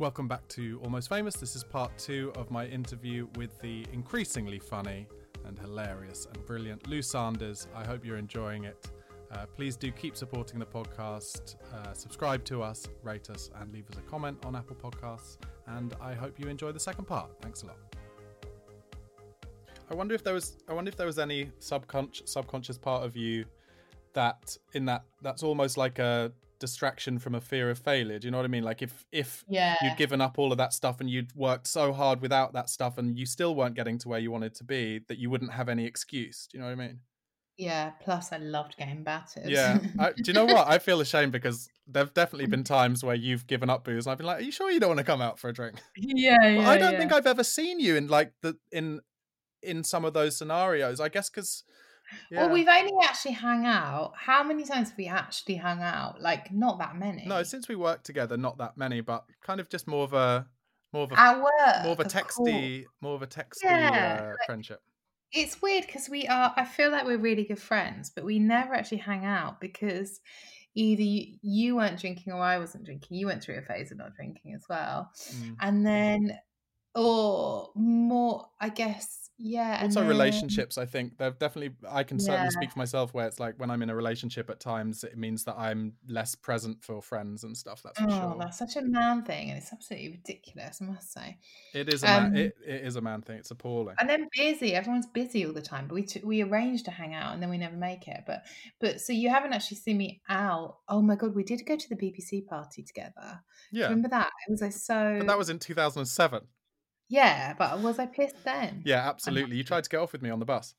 Welcome back to Almost Famous. This is part two of my interview with the increasingly funny and hilarious and brilliant Lou Sanders. I hope you're enjoying it. Uh, please do keep supporting the podcast. Uh, subscribe to us, rate us, and leave us a comment on Apple Podcasts. And I hope you enjoy the second part. Thanks a lot. I wonder if there was. I wonder if there was any subconscious subconscious part of you that in that that's almost like a distraction from a fear of failure. Do you know what I mean? Like if if Yeah. you'd given up all of that stuff and you'd worked so hard without that stuff and you still weren't getting to where you wanted to be, that you wouldn't have any excuse. Do you know what I mean? Yeah. Plus, I loved getting battered. Yeah. I, do you know what? I feel ashamed because there've definitely been times where you've given up booze and I've been like, "Are you sure you don't want to come out for a drink?" yeah. Yeah. I don't yeah. think I've ever seen you in like the in in some of those scenarios. I guess because yeah. Well, we've only actually hung out. How many times have we actually hung out? Like, not that many. no, since we worked together, not that many, but kind of just more of a more of a At work. more of a texty more of a texty Yeah, uh, like- friendship. It's weird because we are, I feel like we're really good friends, but we never actually hang out because either you, you weren't drinking or I wasn't drinking. You went through a phase of not drinking as well. Mm. And then, or more, I guess, yeah. also then- relationships i think they've definitely i can certainly Yeah. speak for myself where it's like when i'm in a relationship at times it means that i'm less present for friends and stuff that's for Oh, sure that's such a man thing, and it's absolutely ridiculous, I must say. it is a man um, it, it is a man thing it's appalling And then busy, everyone's busy all the time. But we t- we arrange to hang out, and then we never make it. But but so you haven't actually seen me out. Oh my god, we did go to the BBC party together. yeah Remember that? It was like so. but that was in 2007 yeah, but was I pissed then? yeah absolutely you tried to get off with me on the bus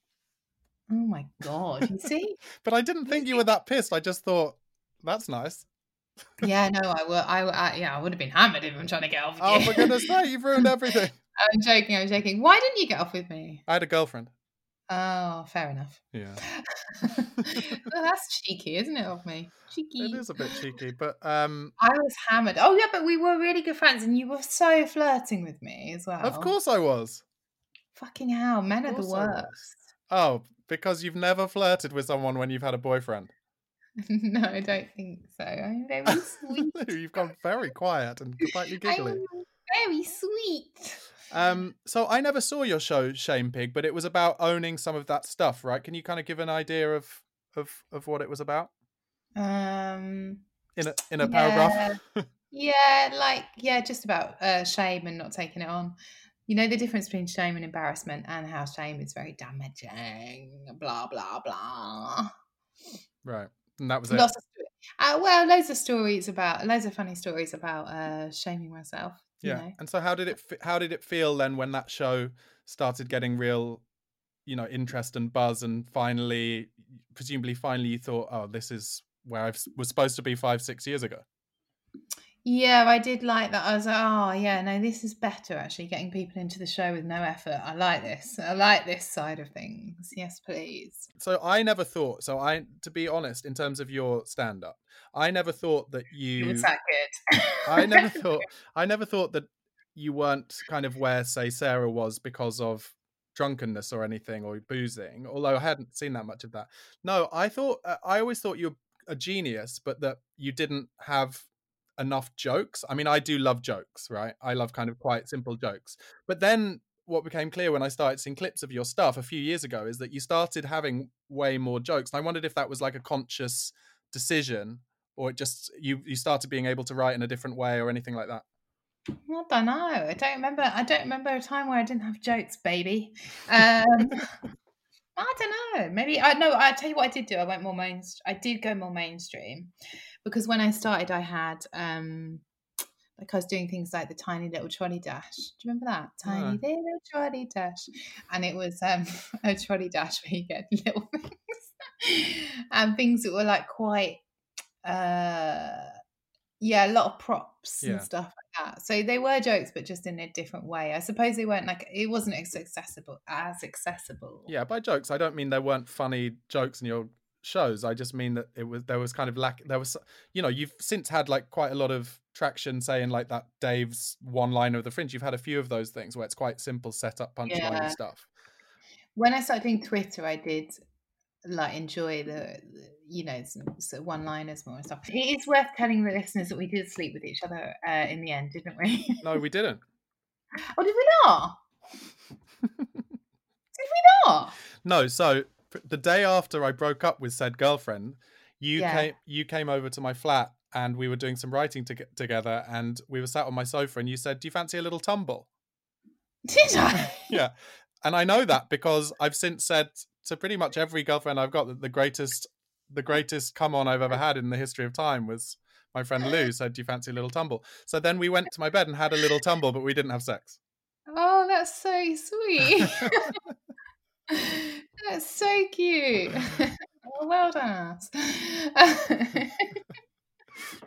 Oh my god, you see? but i didn't think you were that pissed i just thought that's nice yeah, no, I would. I, I yeah, I would have been hammered if I'm trying to get off with oh you. for goodness sake you've ruined everything I'm joking. I'm joking. Why didn't you get off with me? i had a girlfriend Oh, fair enough. yeah well, that's cheeky, isn't it, of me? Cheeky. it is a bit cheeky but um I was hammered. Oh yeah, but we were really good friends, and you were so flirting with me as well. of course i was Fucking hell, men are the I worst. oh because you've never flirted with someone when you've had a boyfriend no, I don't think so. I'm very sweet. You've gone very quiet and slightly giggly. I'm very sweet. Um, so I never saw your show Shame Pig, but it was about owning some of that stuff, right? Can you kind of give an idea of of of what it was about Um. in a in a paragraph? Yeah, like yeah, just about uh, shame and not taking it on. You know the difference between shame and embarrassment, and how shame is very damaging. Blah blah blah. right, and that was it. Lots of uh, well, loads of stories about loads of funny stories about uh, shaming myself. Yeah. know. And so how did it how did it feel then when that show started getting real, you know, interest and buzz, and finally, presumably, finally, you thought, oh, this is where I was supposed to be five six years ago. Yeah, I did like that. I was like, oh yeah, no, this is better actually. Getting people into the show with no effort. I like this. I like this side of things. Yes, please. so I never thought. So I, to be honest, in terms of your stand-up, I never thought that It you. was that good. I never thought. I never thought that you weren't kind of where, say, Sarah was because of drunkenness or anything or boozing. Although I hadn't seen that much of that. No, I thought. Uh, I always thought you were a genius, but that you didn't have enough jokes. I mean, I do love jokes, right? I love kind of quite simple jokes. But then what became clear when I started seeing clips of your stuff a few years ago is that you started having way more jokes. And I wondered if that was like a conscious decision, or it just you you started being able to write in a different way, or anything like that? I don't know. I don't remember. I don't remember a time where I didn't have jokes, baby. Um, I don't know. Maybe I know. I tell you what I did do. I went more main. I did go more mainstream because when I started, I had um like I was doing things like the tiny little trolley dash. Do you remember that tiny No. little trolley dash? And it was um a trolley dash where you get little things and things that were like quite uh yeah a lot of props Yeah. and stuff like that. So they were jokes, but just in a different way. I suppose they weren't like it wasn't as accessible as accessible. Yeah, by jokes, I don't mean there weren't funny jokes in your shows. I just mean that it was there was kind of lack. There was, you know, you've since had like quite a lot of traction, saying like that Dave's one liner of the Fringe. You've had a few of those things where it's quite simple setup, punchline Yeah. stuff. when I started doing Twitter, I did like enjoy the, the you know of one-liners more and stuff. It is worth telling the listeners that we did sleep with each other uh, in the end, didn't we? No, we didn't. oh, did we not? did we not? No, so the day after I broke up with said girlfriend, you Yeah. came you came over to my flat and we were doing some writing to- together and we were sat on my sofa and you said, "Do you fancy a little tumble?" Did I? yeah. And I know that because I've since said to pretty much every girlfriend I've got that the greatest the greatest come on I've ever had in the history of time was my friend Lou said, Do you fancy a little tumble? So then we went to my bed and had a little tumble, but we didn't have sex. Oh, that's so sweet. that's so cute. oh, well done,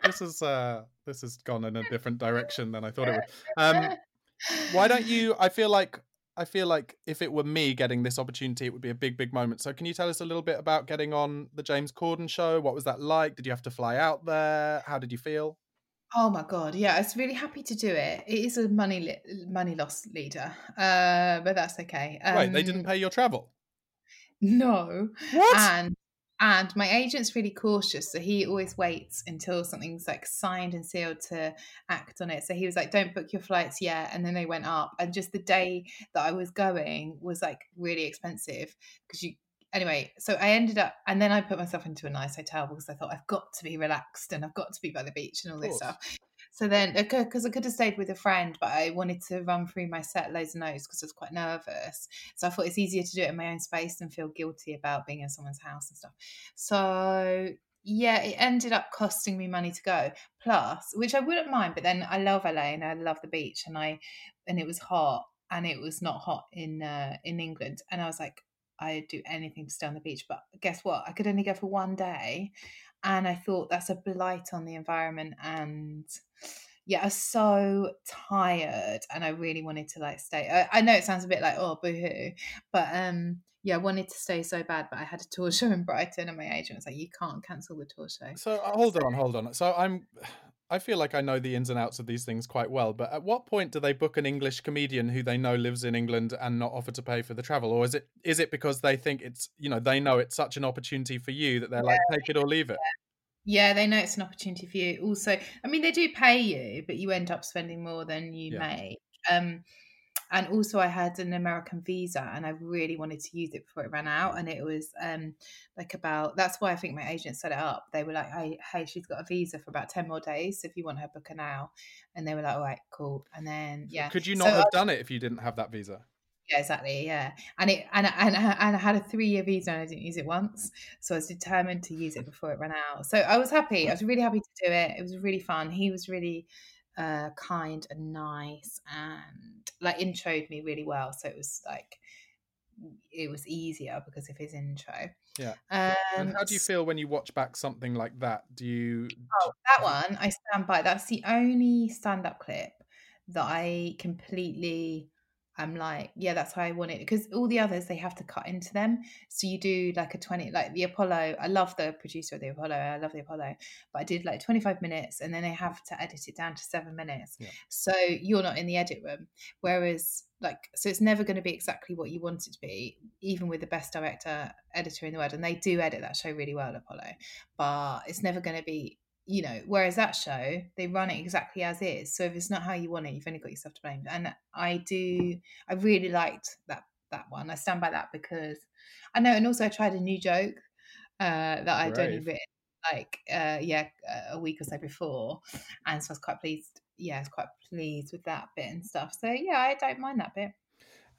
this is uh this has gone in a different direction than I thought it would. Um why don't you I feel like I feel like if it were me getting this opportunity, it would be a big, big moment. So, can you tell us a little bit about getting on the James Corden show? What was that like? Did you have to fly out there? How did you feel? Oh my god, yeah, I was really happy to do it. It is a money li- money loss leader, uh, but that's okay. Um, Wait, they didn't pay your travel. No, What? and and my agent's really cautious, so he always waits until something's like signed and sealed to act on it. So he was like, "Don't book your flights yet," and then they went up, and just the day that I was going was like really expensive because you. Anyway, so I ended up, and then I put myself into a nice hotel because I thought I've got to be relaxed and I've got to be by the beach and all this stuff. So then, because I could have stayed with a friend, but I wanted to run through my set loads of notes because I was quite nervous. So I thought it's easier to do it in my own space than feel guilty about being in someone's house and stuff. So yeah, it ended up costing me money to go. Plus, which I wouldn't mind, but then I love LA and I love the beach and I and it was hot and it was not hot in uh, in England. And I was like, I'd do anything to stay on the beach. But guess what? I could only go for one day. And I thought that's a blight on the environment and yeah, I was so tired and I really wanted to like stay. I, I know it sounds a bit like, oh, boo hoo, but um, yeah, I wanted to stay so bad, but I had a tour show in Brighton and my agent was like, you can't cancel the tour show. So uh, hold on, hold on. So I'm, I feel like I know the ins and outs of these things quite well. But at what point do they book an English comedian who they know lives in England and not offer to pay for the travel, or is it is it because they think it's you know they know it's such an opportunity for you that they're like take it or leave it? Yeah, they know it's an opportunity for you. Also, I mean, they do pay you, but you end up spending more than you Yeah. make. Um, and also, I had an American visa, and I really wanted to use it before it ran out. And it was um, like about that's why I think my agent set it up. They were like, "Hey, hey, she's got a visa for about ten more days. So if you want her, book her now." And they were like, "All right, cool." And then yeah, Could you So not I- have done it if you didn't have that visa? yeah, exactly. Yeah, and it and and and I had a three year visa and I didn't use it once, so I was determined to use it before it ran out. So I was happy. I was really happy to do it. It was really fun. He was really uh, kind and nice and like introed me really well. So it was like it was easier because of his intro. Yeah. Um, And how do you feel when you watch back something like that? Do you? Oh, that one I stand by. That's the only stand up clip that I completely am like, yeah, that's how I want it. Because all the others they have to cut into them. So you do like a 20, like the Apollo. I love the producer of the Apollo. I love the Apollo. But I did like 25 minutes and then they have to edit it down to seven minutes. Yeah. So you're not in the edit room. Whereas like so it's never going to be exactly what you want it to be, even with the best director, editor in the world. And they do edit that show really well, Apollo. But it's never going to be you know, whereas that show, they run it exactly as is. So if it's not how you want it, you've only got yourself to blame. And I do, I really liked that that one. I stand by that because I know, and also I tried a new joke uh, that I'd only Brave. written like uh, yeah a week or so before, and so I was quite pleased. Yeah, I was quite pleased with that bit and stuff. So yeah, I don't mind that bit.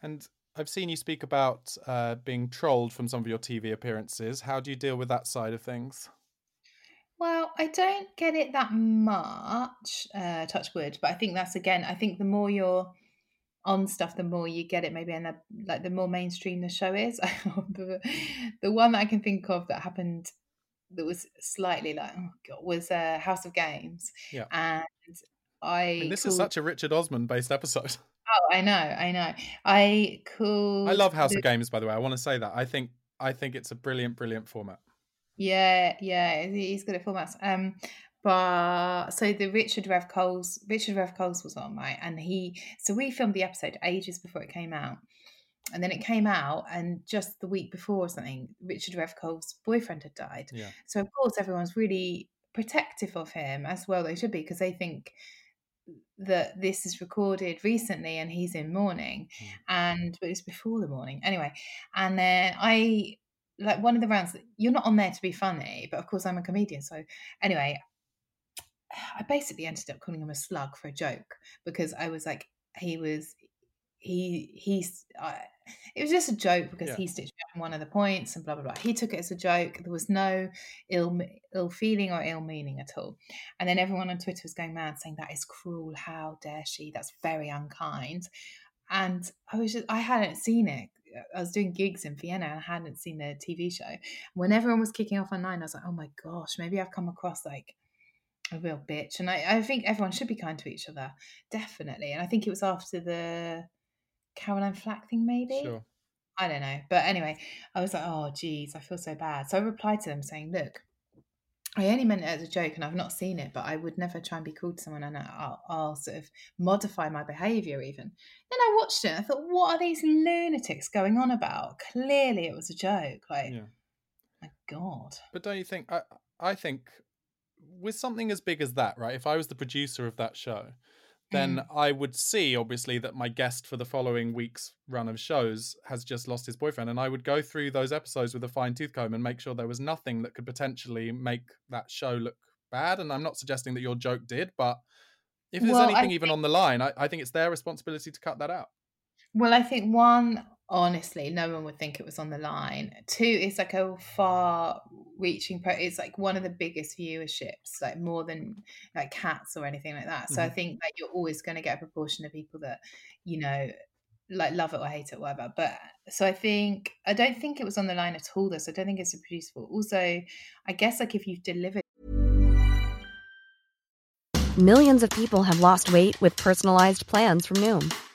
And I've seen you speak about uh, being trolled from some of your TV appearances. How do you deal with that side of things? Well, I don't get it that much, uh, touch wood, but I think that's again, I think the more you're on stuff, the more you get it, maybe, and the, like the more mainstream the show is. the one that I can think of that happened that was slightly like, oh God, was uh, House of Games. Yeah. And I. This is such a Richard Osman based episode. Oh, I know, I know. I cool. I love House the... of Games, by the way. I want to say that. I think I think it's a brilliant, brilliant format. Yeah, yeah, he he's good at formats. Um, but so the Richard Rev Coles, Richard Rev Coles was on right, and he. So we filmed the episode ages before it came out, and then it came out, and just the week before or something, Richard Rev Coles' boyfriend had died. Yeah. So of course everyone's really protective of him as well. They should be because they think that this is recorded recently and he's in mourning mm. and but it was before the morning anyway and then i like one of the rounds you're not on there to be funny but of course i'm a comedian so anyway i basically ended up calling him a slug for a joke because i was like he was he he's uh, it was just a joke because yeah. he stitched me one of the points and blah blah blah. He took it as a joke. There was no ill ill feeling or ill meaning at all. And then everyone on twitter was going mad saying that is cruel. How dare she? That's very unkind. And i was just i hadn't seen it I was doing gigs in Vienna and I hadn't seen the TV show. When everyone was kicking off online, I was like, oh my gosh, maybe I've come across like a real bitch. And I, I think everyone should be kind to each other, definitely. And I think it was after the Caroline Flack thing, maybe. Sure. I don't know. But anyway, I was like, oh, geez, I feel so bad. So I replied to them saying, look, I only meant it as a joke and I've not seen it, but I would never try and be cool to someone and I'll, I'll sort of modify my behavior even. Then I watched it and I thought, what are these lunatics going on about? Clearly it was a joke. Like, yeah. my God. But don't you think, I, I think with something as big as that, right? If I was the producer of that show, then mm. I would see obviously that my guest for the following week's run of shows has just lost his boyfriend, and I would go through those episodes with a fine tooth comb and make sure there was nothing that could potentially make that show look bad. And I'm not suggesting that your joke did, but if there's well, anything even on the line, I, I think it's their responsibility to cut that out. Well, I think one, honestly, no one would think it was on the line. Two, it's like a far reaching, pro- it's like one of the biggest viewerships, like more than like cats or anything like that. So mm-hmm. I think that you're always going to get a proportion of people that, you know, like love it or hate it, or whatever. But so I think, I don't think it was on the line at all, though. So I don't think it's reproducible. Also, I guess like if you've delivered. Millions of people have lost weight with personalized plans from Noom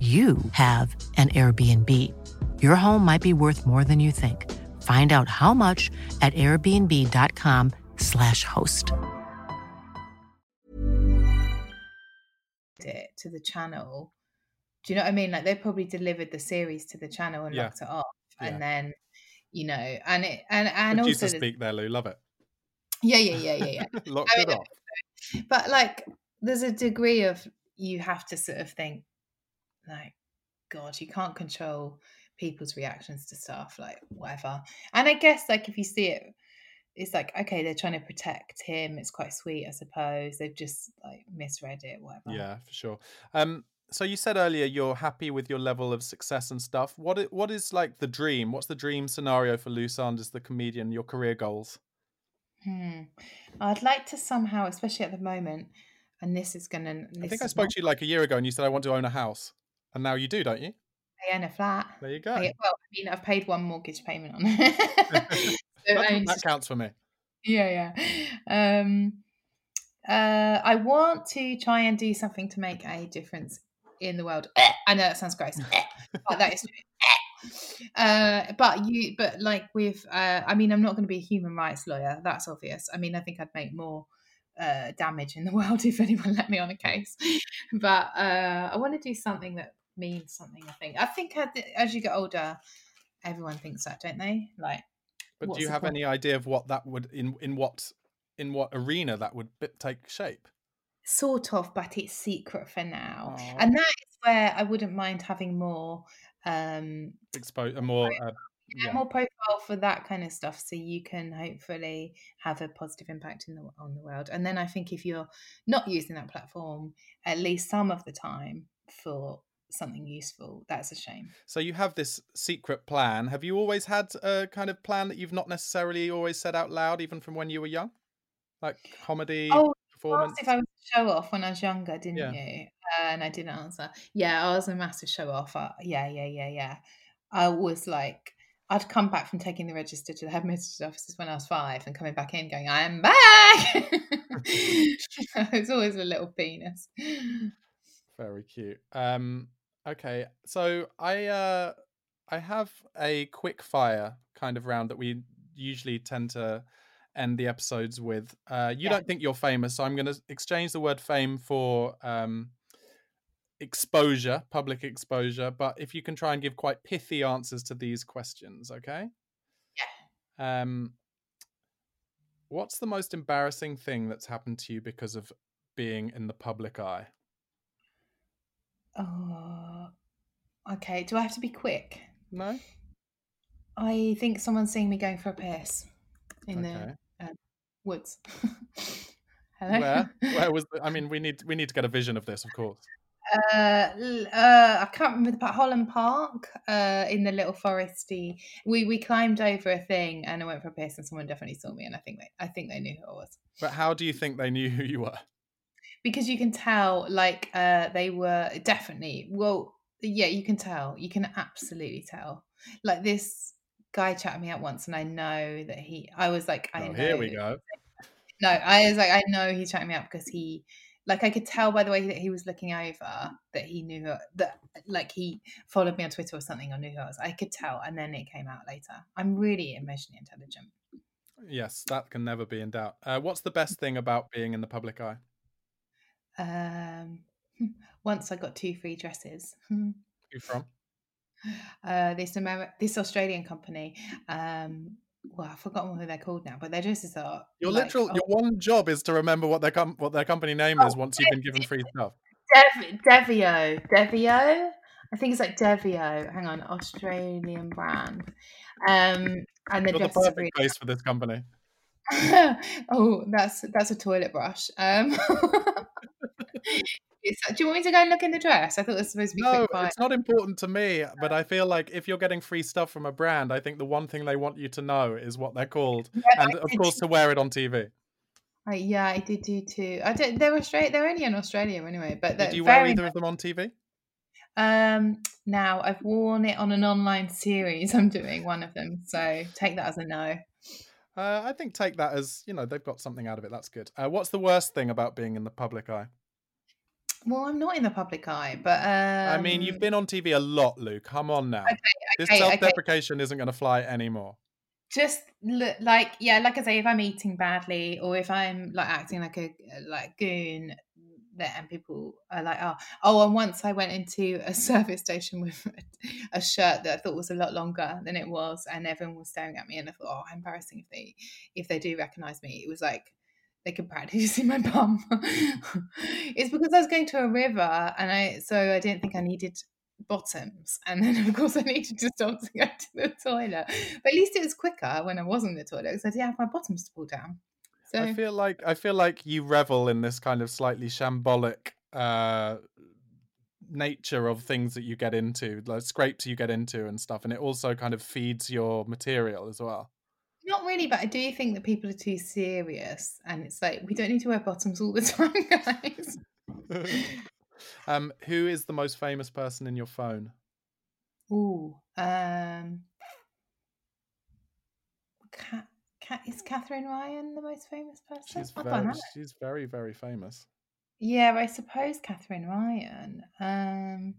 you have an Airbnb. Your home might be worth more than you think. Find out how much at airbnb.com/slash host. it to the channel. Do you know what I mean? Like they probably delivered the series to the channel and Yeah. locked it off, Yeah. and then you know, and it and and Producer also, there's- speak there, Lou. Love it. yeah, yeah, yeah, yeah, yeah. Locked I it off. but like, there's a degree of you have to sort of think, like, God, you can't control people's reactions to stuff, like whatever. And I guess, like, if you see it, it's like, okay, they're trying to protect him. It's quite sweet, I suppose. They've just like misread it, whatever. Yeah, for sure. Um, so you said earlier you're happy with your level of success and stuff. What i- what is like the dream? What's the dream scenario for Lou Sanders, the comedian? Your career goals? Hmm. I'd like to somehow, especially at the moment, and this is gonna. I think I spoke to you like a year ago, and you said I want to own a house, and now you do, don't you? I own a flat. There you go. I, well, I mean, I've paid one mortgage payment on it. So That, that counts for me. yeah, yeah. Um, uh, I want to try and do something to make a difference in the world. I know that sounds gross, but that is true. Uh, but you, but like with, uh, I mean, I'm not going to be a human rights lawyer. That's obvious. I mean, I think I'd make more uh, damage in the world if anyone let me on a case. But uh, I want to do something that means something. I think. I think as- as you get older, everyone thinks that, don't they? Like, But do you have point? any idea of what that would in in what in what arena that would take shape? sort of but it's secret for now Aw. and that is where i wouldn't mind having more um Expose a more uh, yeah. more profile for that kind of stuff so you can hopefully have a positive impact in the on the world and then i think if you're not using that platform at least some of the time for something useful that's a shame So you have this secret plan. Have you always had a kind of plan that you've not necessarily always said out loud, even from when you were young, like comedy oh performance? if i was a show off when i was younger didn't Yeah. you uh, and i didn't answer yeah i was a massive show off uh, yeah yeah yeah yeah i was like I'd come back from taking the register to the headmistress offices when I was five and coming back in going, I'm back. it's always a little penis. Very cute. Um, okay, so I uh, I have a quick fire kind of round that we usually tend to end the episodes with. Uh, you Yeah. don't think you're famous, so I'm going to exchange the word fame for um, exposure, public exposure. But if you can try and give quite pithy answers to these questions, okay? Yeah. Um, what's the most embarrassing thing that's happened to you because of being in the public eye? Oh, okay. Do I have to be quick? No. I think someone's seeing me going for a piss in Okay. the um, woods. Hello. Where? Where was? The, I mean, we need we need to get a vision of this, of course. Uh, uh, I can't remember the part. Holland Park, uh, in the little foresty. We we climbed over a thing, and I went for a piss, and someone definitely saw me, and I think they, I think they knew who I was But how do you think they knew who you were? Because you can tell, like, uh, they were definitely. Well, yeah, you can tell. You can absolutely tell. Like this guy chatted me up once, and I know that he. I was like, I Oh, know. here we go. No, I was like, I know he's chatting me up because he, like, I could tell by the way that he was looking over that he knew who, that, like, he followed me on Twitter or something or knew who I was. I could tell, and then it came out later. I'm really emotionally intelligent. Yes, that can never be in doubt. Uh, what's the best thing about being in the public eye? Um, once I got two free dresses. You from? Uh, this Ameri- this Australian company. Um, well, I've forgotten what they're called now, but their dresses are Your like, literal, oh, your one job is to remember what their com- what their company name is once you've been given free stuff. Dev- Devio. Devio? I think it's like Devio. Hang on, Australian brand. Um, and the You're the perfect really place for this company. oh, that's that's a toilet brush. Um, do you want me to go and look in the dress? I thought it was supposed to be No, it's not important to me, but I feel like if you're getting free stuff from a brand, I think the one thing they want you to know is what they're called, Yeah, and I of course to wear it on TV. I, yeah, I did do too. I don't. They're Australia. They're only in Australia anyway. But Did you wear either of them on TV? Um, now I've worn it on an online series. I'm doing one of them, so take that as a no. Uh, I think take that as you know they've got something out of it. That's good. Uh, what's the worst thing about being in the public eye? Well, I'm not in the public eye, but um, I mean, you've been on TV a lot, Lou. Come on now. okay, this okay, okay. self-deprecation isn't going to fly anymore. just look like yeah, like I say, if I'm eating badly or if I'm like acting like a like goon, then people are like, oh, oh. And once I went into a service station with a shirt that I thought was a lot longer than it was, and everyone was staring at me, and I thought, oh, how embarrassing if they if they do recognize me. It was like they could practically see my bum. it's because I was going to a river, and I so I didn't think I needed bottoms and then of course I needed to stop to go to the toilet but at least it was quicker when I was in the toilet because I didn't have my bottoms to pull down so I feel like I feel like you revel in this kind of slightly shambolic uh, nature of things that you get into, like scrapes you get into and stuff, and it also kind of feeds your material as well. not really but I do think that people are too serious and it's like we don't need to wear bottoms all the time guys um, who is the most famous person in your phone? ooh um Cat, Cat, is Katherine Ryan the most famous person She's I very, she's very, very famous. Yeah, I suppose Katherine Ryan. Um,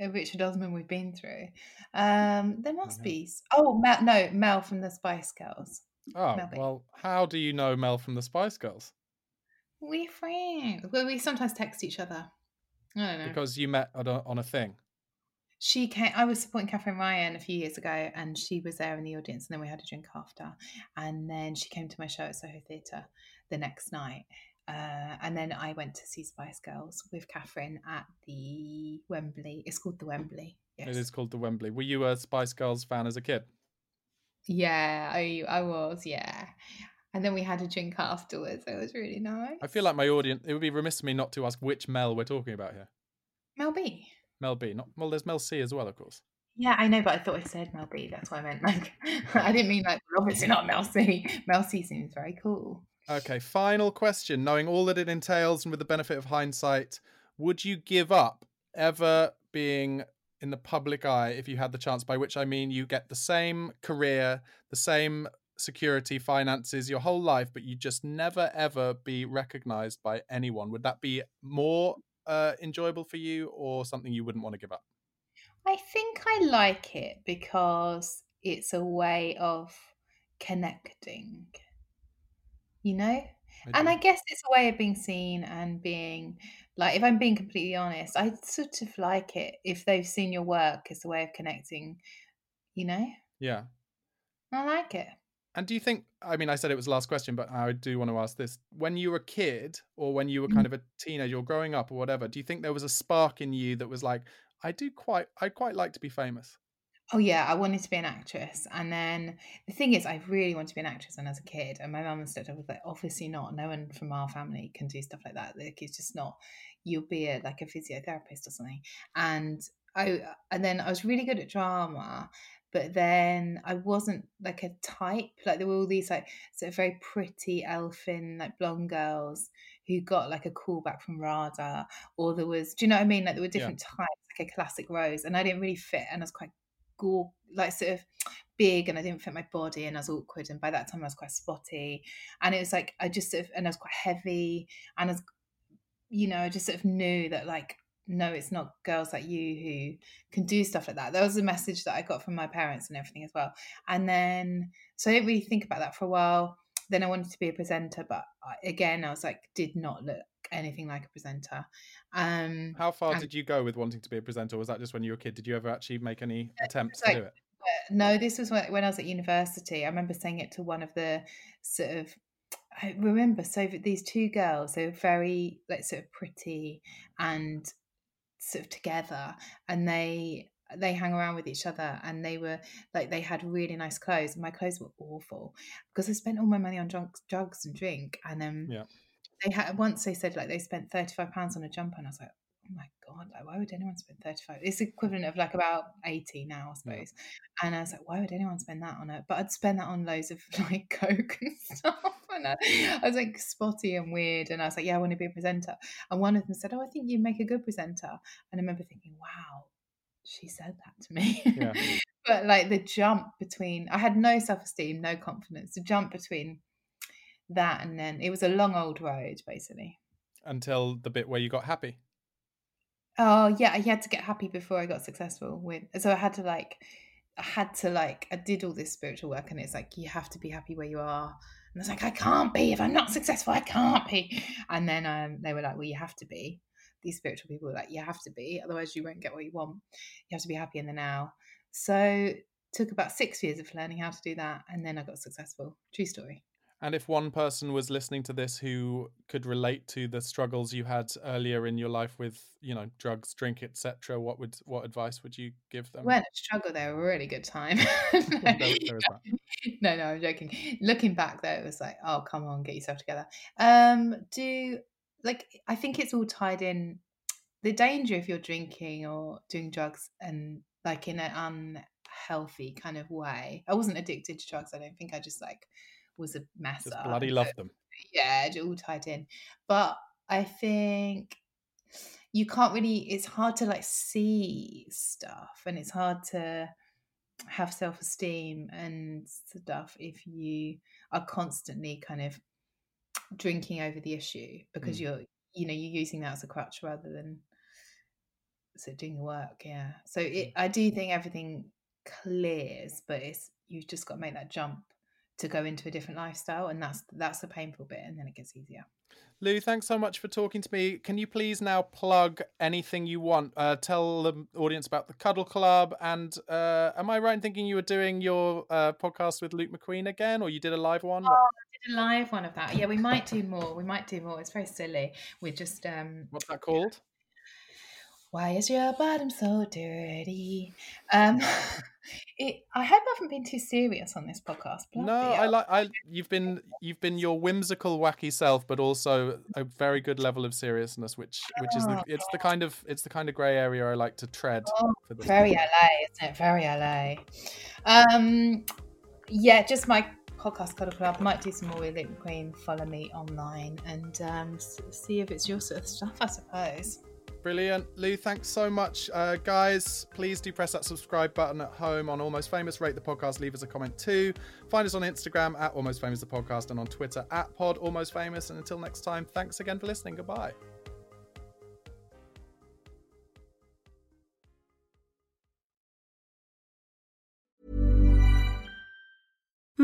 uh, Richard Osman we've been through. Um, there must be. Oh, Mel, no, Mel from the Spice Girls. Oh Mel well, how do you know Mel from the Spice Girls? We're friends. Well, we sometimes text each other. I don't know. Because you met on a, on a thing. She came. I was supporting Katherine Ryan a few years ago, and she was there in the audience. And then we had a drink after, and then she came to my show at Soho Theatre the next night. Uh, and then I went to see Spice Girls with Katherine at the Wembley. It's called the Wembley. Yes. It is called the Wembley. Were you a Spice Girls fan as a kid? Yeah, I I was, yeah. And then we had a drink afterwards. It was really nice. I feel like my audience. It would be remiss of me not to ask which Mel we're talking about here. Mel B. Mel B. Not well. There's Mel C as well, of course. Yeah, I know, but I thought I said Mel B. That's what I meant. Like, I didn't mean like obviously not Mel C. Mel C seems very cool. Okay, final question. Knowing all that it entails and with the benefit of hindsight, would you give up ever being in the public eye if you had the chance? By which I mean you get the same career, the same security, finances, your whole life, but you just never ever be recognized by anyone. Would that be more uh, enjoyable for you or something you wouldn't want to give up? I think I like it because it's a way of connecting. You know? And. I guess it's a way of being seen and being like, if I'm being completely honest, I sort of like it if they've seen your work as a way of connecting, you know? yeah. I like it. And do you think, I mean, I said it was the last question, but I do want to ask this. When you were a kid or when you were kind mm. of a teenager or growing up or whatever, do you think there was a spark in you that was like, I do quite, I'd quite like to be famous? Oh yeah, I wanted to be an actress, and then the thing is, I really wanted to be an actress when I was a kid. And my mum and stepdad was like, obviously not. No one from our family can do stuff like that. Like it's just not. You'll be a like a physiotherapist or something. And I and then I was really good at drama, but then I wasn't like a type. Like there were all these like sort of very pretty elfin like blonde girls who got like a call back from RADA, or there was, do you know what I mean? Like there were Yeah. different types, like a classic rose, and I didn't really fit, and I was quite gore, like sort of big, and I didn't fit my body, and I was awkward, and by that time I was quite spotty, and it was like I just sort of, and I was quite heavy, and I was, you know, I just sort of knew that like. No, it's not girls like you who can do stuff like that. That was a message that I got from my parents and everything as well. And then, so I didn't really think about that for a while. Then I wanted to be a presenter, but I- again, I was like, did not look anything like a presenter. Um, How far and- did you go with wanting to be a presenter? Was that just when you were a kid? Did you ever actually make any attempts like- to do it? Uh, no, this was when, when I was at university. I remember saying it to one of the sort of. I remember so these two girls, they were very like sort of pretty and sort of together, and they they hang around with each other and they were like they had really nice clothes and my clothes were awful because I spent all my money on drugs, drugs and drink and then Yeah. they had once they said like they spent 35 pounds on a jumper and I was like oh my god like why would anyone spend 35 it's equivalent of like about 80 now I suppose and I was like why would anyone spend that on it but I'd spend that on loads of like coke and stuff and I, I was like spotty and weird and I was like yeah I want to be a presenter and one of them said oh I think you make a good presenter and I remember thinking wow she said that to me Yeah. but like the jump between I had no self-esteem no confidence the jump between that and then it was a long old road basically Until the bit where you got happy. Oh yeah, I had to get happy before I got successful with. So I had to like, I had to like, I did all this spiritual work, and it's like you have to be happy where you are. And I was like, I can't be if I'm not successful. I can't be. And then um, they were like, well, you have to be. These spiritual people were like, you have to be, otherwise you won't get what you want. You have to be happy in the now. So took about six years of learning how to do that, and then I got successful. True story. And if one person was listening to this who could relate to the struggles you had earlier in your life with, you know, drugs, drink, etc., what would what advice would you give them? weren't a struggle were a really good time is no no i'm joking looking back though it was like oh come on get yourself together um do like i think it's all tied in the danger if you're drinking or doing drugs and like in an unhealthy kind of way i wasn't addicted to drugs i don't think i just like was a mess Just up bloody so- love them. yeah, it all tied in. But I think you can't really it's hard to like see stuff and it's hard to have self-esteem and stuff if you are constantly kind of drinking over the issue because Mm. you're you know you're using that as a crutch rather than so doing the work yeah so it i do think everything clears but it's you've just got to make that jump to go into a different lifestyle and that's that's the painful bit and then it gets easier Lou, thanks so much for talking to me. Can you please now plug anything you want? Uh, tell the audience about the Cuddle Club. And uh, am I right in thinking you were doing your uh, podcast with Luke McQueen again, or you did a live one? Oh, I did a live one of that yeah we might do more we might do more it's very silly we're just um What's that called? Why is your bottom so dirty um it i hope i haven't been too serious on this podcast No, I like. I you've been you've been your whimsical, wacky self, but also a very good level of seriousness, which which is the, Oh, it's the kind of it's the kind of grey area I like to tread. Oh, very podcast. LA, isn't it? Very LA. Um, yeah, just my podcast Cuddle Club. Might do some more with Luke McQueen. Follow me online and um, see if it's your sort of stuff, I suppose. Brilliant. Lou, thanks so much. Uh, guys, please do press that subscribe button at home on Almost Famous. Rate the podcast, leave us a comment too. Find us on Instagram at Almost Famous the podcast and on Twitter at Pod Almost Famous. And until next time, thanks again for listening. Goodbye.